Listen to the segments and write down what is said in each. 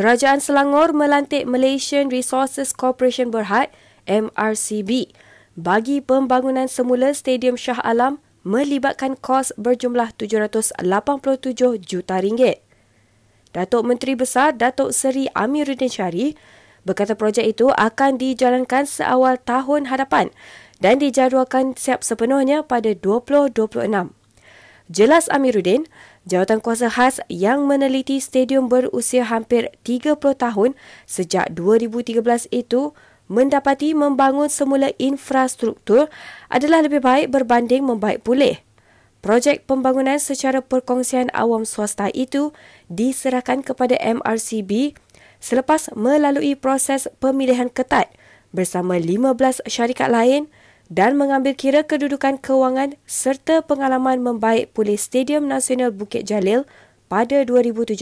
Kerajaan Selangor melantik Malaysian Resources Corporation Berhad MRCB bagi pembangunan semula Stadium Shah Alam melibatkan kos berjumlah 787 juta ringgit. Datuk Menteri Besar Datuk Seri Amiruddin Syari berkata projek itu akan dijalankan seawal tahun hadapan dan dijadualkan siap sepenuhnya pada 2026. Jelas Amiruddin, Jawatan Kuasa Khas yang meneliti stadium berusia hampir 30 tahun sejak 2013 itu mendapati membangun semula infrastruktur adalah lebih baik berbanding membaik pulih. Projek pembangunan secara perkongsian awam swasta itu diserahkan kepada MRCB selepas melalui proses pemilihan ketat bersama 15 syarikat lain dan mengambil kira kedudukan kewangan serta pengalaman membaik pulih Stadium Nasional Bukit Jalil pada 2017.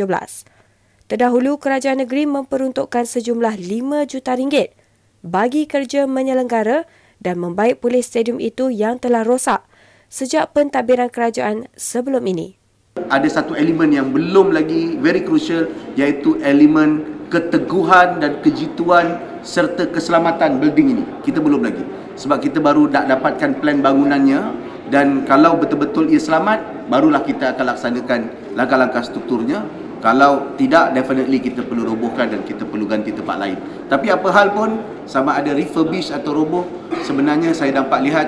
Terdahulu, kerajaan negeri memperuntukkan sejumlah 5 juta ringgit bagi kerja menyelenggara dan membaik pulih stadium itu yang telah rosak sejak pentadbiran kerajaan sebelum ini. Ada satu elemen yang belum lagi very crucial iaitu elemen keteguhan dan kejituan serta keselamatan building ini. Kita belum lagi sebab kita baru nak dapatkan plan bangunannya dan kalau betul-betul ia selamat barulah kita akan laksanakan langkah-langkah strukturnya. Kalau tidak definitely kita perlu robohkan dan kita perlu ganti tempat lain. Tapi apa hal pun sama ada refurbish atau roboh sebenarnya saya dapat lihat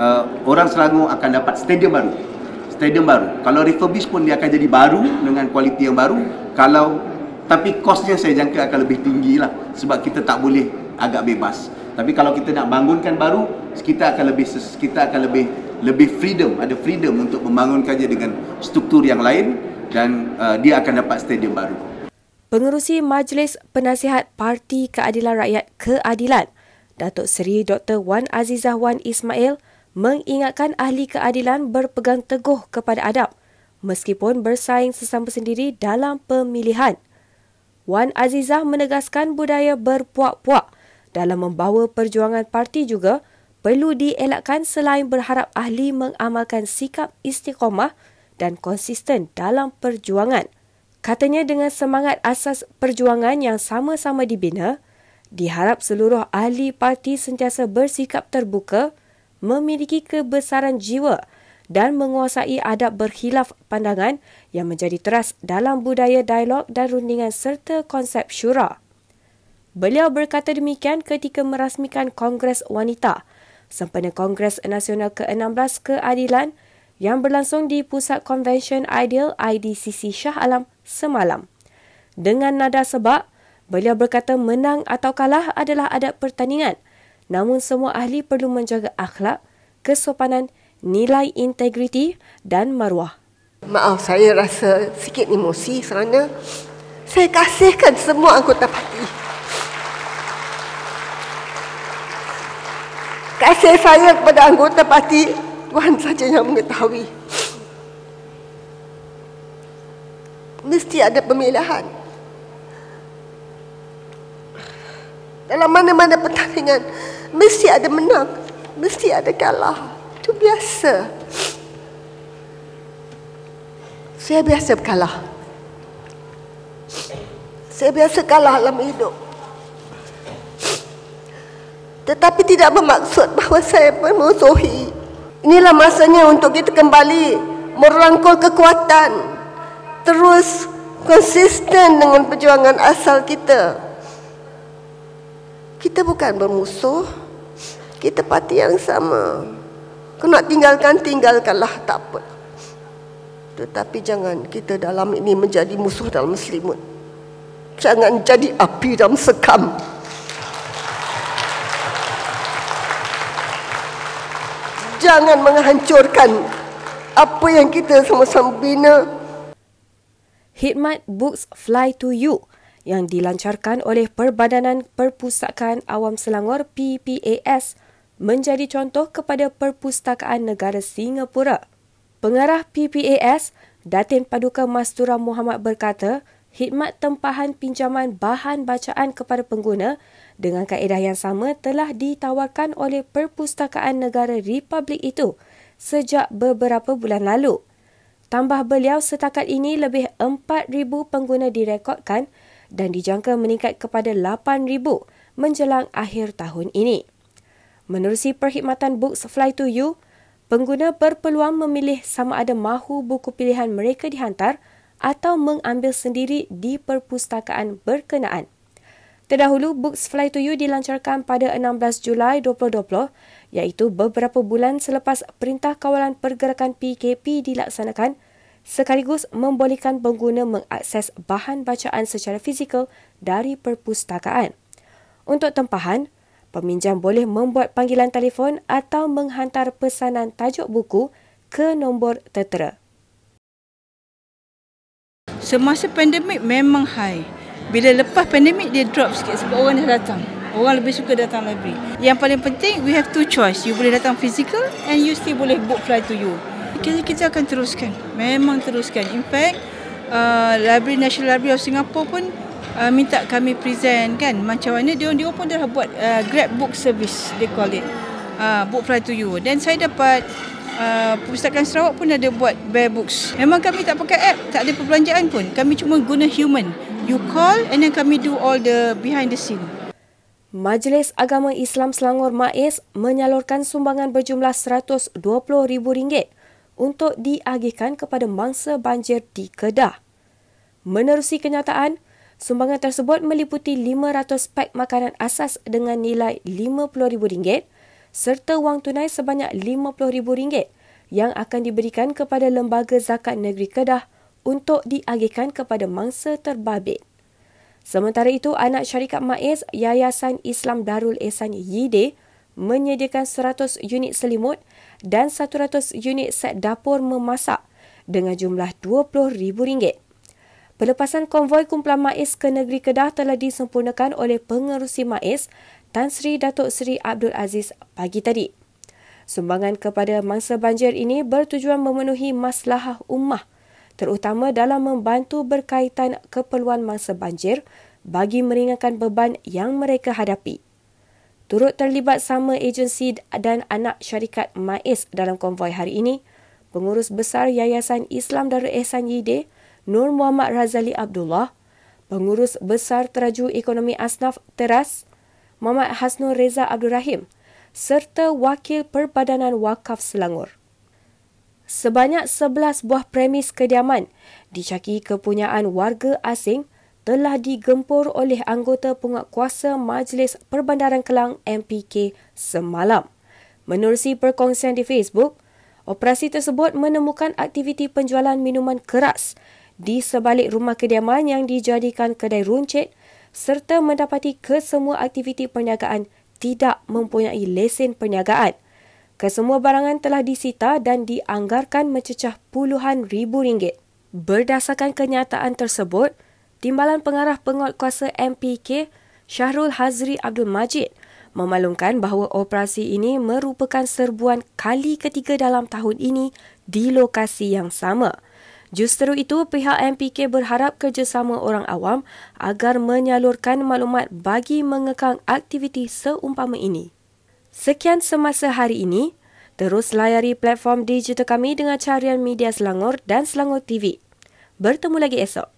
uh, orang Selangor akan dapat stadium baru. Stadium baru. Kalau refurbish pun dia akan jadi baru dengan kualiti yang baru. Kalau tapi kosnya saya jangka akan lebih tinggi lah. Sebab kita tak boleh agak bebas tapi kalau kita nak bangunkan baru, kita akan lebih kita akan lebih lebih freedom, ada freedom untuk membangunkannya dengan struktur yang lain dan uh, dia akan dapat stadium baru. Pengerusi Majlis Penasihat Parti Keadilan Rakyat Keadilan, Datuk Seri Dr. Wan Azizah Wan Ismail mengingatkan ahli keadilan berpegang teguh kepada adab meskipun bersaing sesama sendiri dalam pemilihan. Wan Azizah menegaskan budaya berpuak-puak dalam membawa perjuangan parti juga perlu dielakkan selain berharap ahli mengamalkan sikap istiqomah dan konsisten dalam perjuangan. Katanya dengan semangat asas perjuangan yang sama-sama dibina, diharap seluruh ahli parti sentiasa bersikap terbuka, memiliki kebesaran jiwa dan menguasai adab berkhilaf pandangan yang menjadi teras dalam budaya dialog dan rundingan serta konsep syura. Beliau berkata demikian ketika merasmikan Kongres Wanita sempena Kongres Nasional ke-16 Keadilan yang berlangsung di Pusat Konvensyen Ideal IDCC Shah Alam semalam. Dengan nada sebab, beliau berkata menang atau kalah adalah adat pertandingan namun semua ahli perlu menjaga akhlak, kesopanan, nilai integriti dan maruah. Maaf saya rasa sikit emosi kerana saya kasihkan semua anggota parti. Kasih saya kepada anggota parti Tuhan saja yang mengetahui. Mesti ada pemilihan. Dalam mana-mana pertandingan Mesti ada menang Mesti ada kalah. Itu biasa. Saya biasa kalah. Saya biasa kalah dalam hidup tetapi tidak bermaksud bahawa saya memusuhi. Inilah masanya untuk kita kembali merangkul kekuatan. Terus konsisten dengan perjuangan asal kita. Kita bukan bermusuh. Kita parti yang sama. Kau nak tinggalkan, tinggalkanlah. Tak apa. Tetapi jangan kita dalam ini menjadi musuh dalam muslimun. Jangan jadi api dalam sekam. Jangan menghancurkan apa yang kita sama-sama bina. Hikmat Books Fly to You yang dilancarkan oleh Perbadanan Perpustakaan Awam Selangor PPAS menjadi contoh kepada Perpustakaan Negara Singapura. Pengarah PPAS, Datin Paduka Mastura Muhammad berkata, khidmat tempahan pinjaman bahan bacaan kepada pengguna dengan kaedah yang sama telah ditawarkan oleh Perpustakaan Negara Republik itu sejak beberapa bulan lalu. Tambah beliau setakat ini lebih 4,000 pengguna direkodkan dan dijangka meningkat kepada 8,000 menjelang akhir tahun ini. Menerusi perkhidmatan Books Fly to You, pengguna berpeluang memilih sama ada mahu buku pilihan mereka dihantar atau mengambil sendiri di perpustakaan berkenaan. Terdahulu, Books Fly to You dilancarkan pada 16 Julai 2020 iaitu beberapa bulan selepas Perintah Kawalan Pergerakan PKP dilaksanakan sekaligus membolehkan pengguna mengakses bahan bacaan secara fizikal dari perpustakaan. Untuk tempahan, peminjam boleh membuat panggilan telefon atau menghantar pesanan tajuk buku ke nombor tertera. Semasa pandemik memang high. Bila lepas pandemik dia drop sikit sebab orang dah datang. Orang lebih suka datang library. Yang paling penting we have two choice. You boleh datang physical and you still boleh book fly to you. Kita, kita akan teruskan. Memang teruskan. In fact, uh, Library National Library of Singapore pun uh, minta kami present kan macam mana dia dia pun dah buat uh, grab book service they call it uh, book fly to you dan saya dapat uh, Pustakaan Sarawak pun ada buat bear books memang kami tak pakai app tak ada perbelanjaan pun kami cuma guna human you call and then kami do all the behind the scene Majlis Agama Islam Selangor MAIS menyalurkan sumbangan berjumlah RM120,000 untuk diagihkan kepada mangsa banjir di Kedah. Menerusi kenyataan, Sumbangan tersebut meliputi 500 pak makanan asas dengan nilai RM50,000 serta wang tunai sebanyak RM50,000 yang akan diberikan kepada Lembaga Zakat Negeri Kedah untuk diagihkan kepada mangsa terbabit. Sementara itu, anak syarikat MAIS Yayasan Islam Darul Ehsan Yide menyediakan 100 unit selimut dan 100 unit set dapur memasak dengan jumlah RM20,000. Pelepasan konvoi kumpulan MAIS ke negeri Kedah telah disempurnakan oleh pengerusi MAIS Tan Sri Datuk Seri Abdul Aziz pagi tadi. Sumbangan kepada mangsa banjir ini bertujuan memenuhi masalah ummah terutama dalam membantu berkaitan keperluan mangsa banjir bagi meringankan beban yang mereka hadapi. Turut terlibat sama agensi dan anak syarikat MAIS dalam konvoi hari ini, Pengurus Besar Yayasan Islam Darul Ehsan Yide, Nur Muhammad Razali Abdullah, Pengurus Besar Teraju Ekonomi Asnaf Teras, Muhammad Hasnul Reza Abdul Rahim serta Wakil Perbadanan Wakaf Selangor. Sebanyak 11 buah premis kediaman dicaki kepunyaan warga asing telah digempur oleh anggota penguatkuasa Majlis Perbandaran Kelang MPK semalam. Menerusi perkongsian di Facebook, operasi tersebut menemukan aktiviti penjualan minuman keras di sebalik rumah kediaman yang dijadikan kedai runcit serta mendapati kesemua aktiviti perniagaan tidak mempunyai lesen perniagaan. Kesemua barangan telah disita dan dianggarkan mencecah puluhan ribu ringgit. Berdasarkan kenyataan tersebut, Timbalan Pengarah Penguatkuasa MPK Syahrul Hazri Abdul Majid memaklumkan bahawa operasi ini merupakan serbuan kali ketiga dalam tahun ini di lokasi yang sama. Justru itu, pihak MPK berharap kerjasama orang awam agar menyalurkan maklumat bagi mengekang aktiviti seumpama ini. Sekian semasa hari ini. Terus layari platform digital kami dengan carian media Selangor dan Selangor TV. Bertemu lagi esok.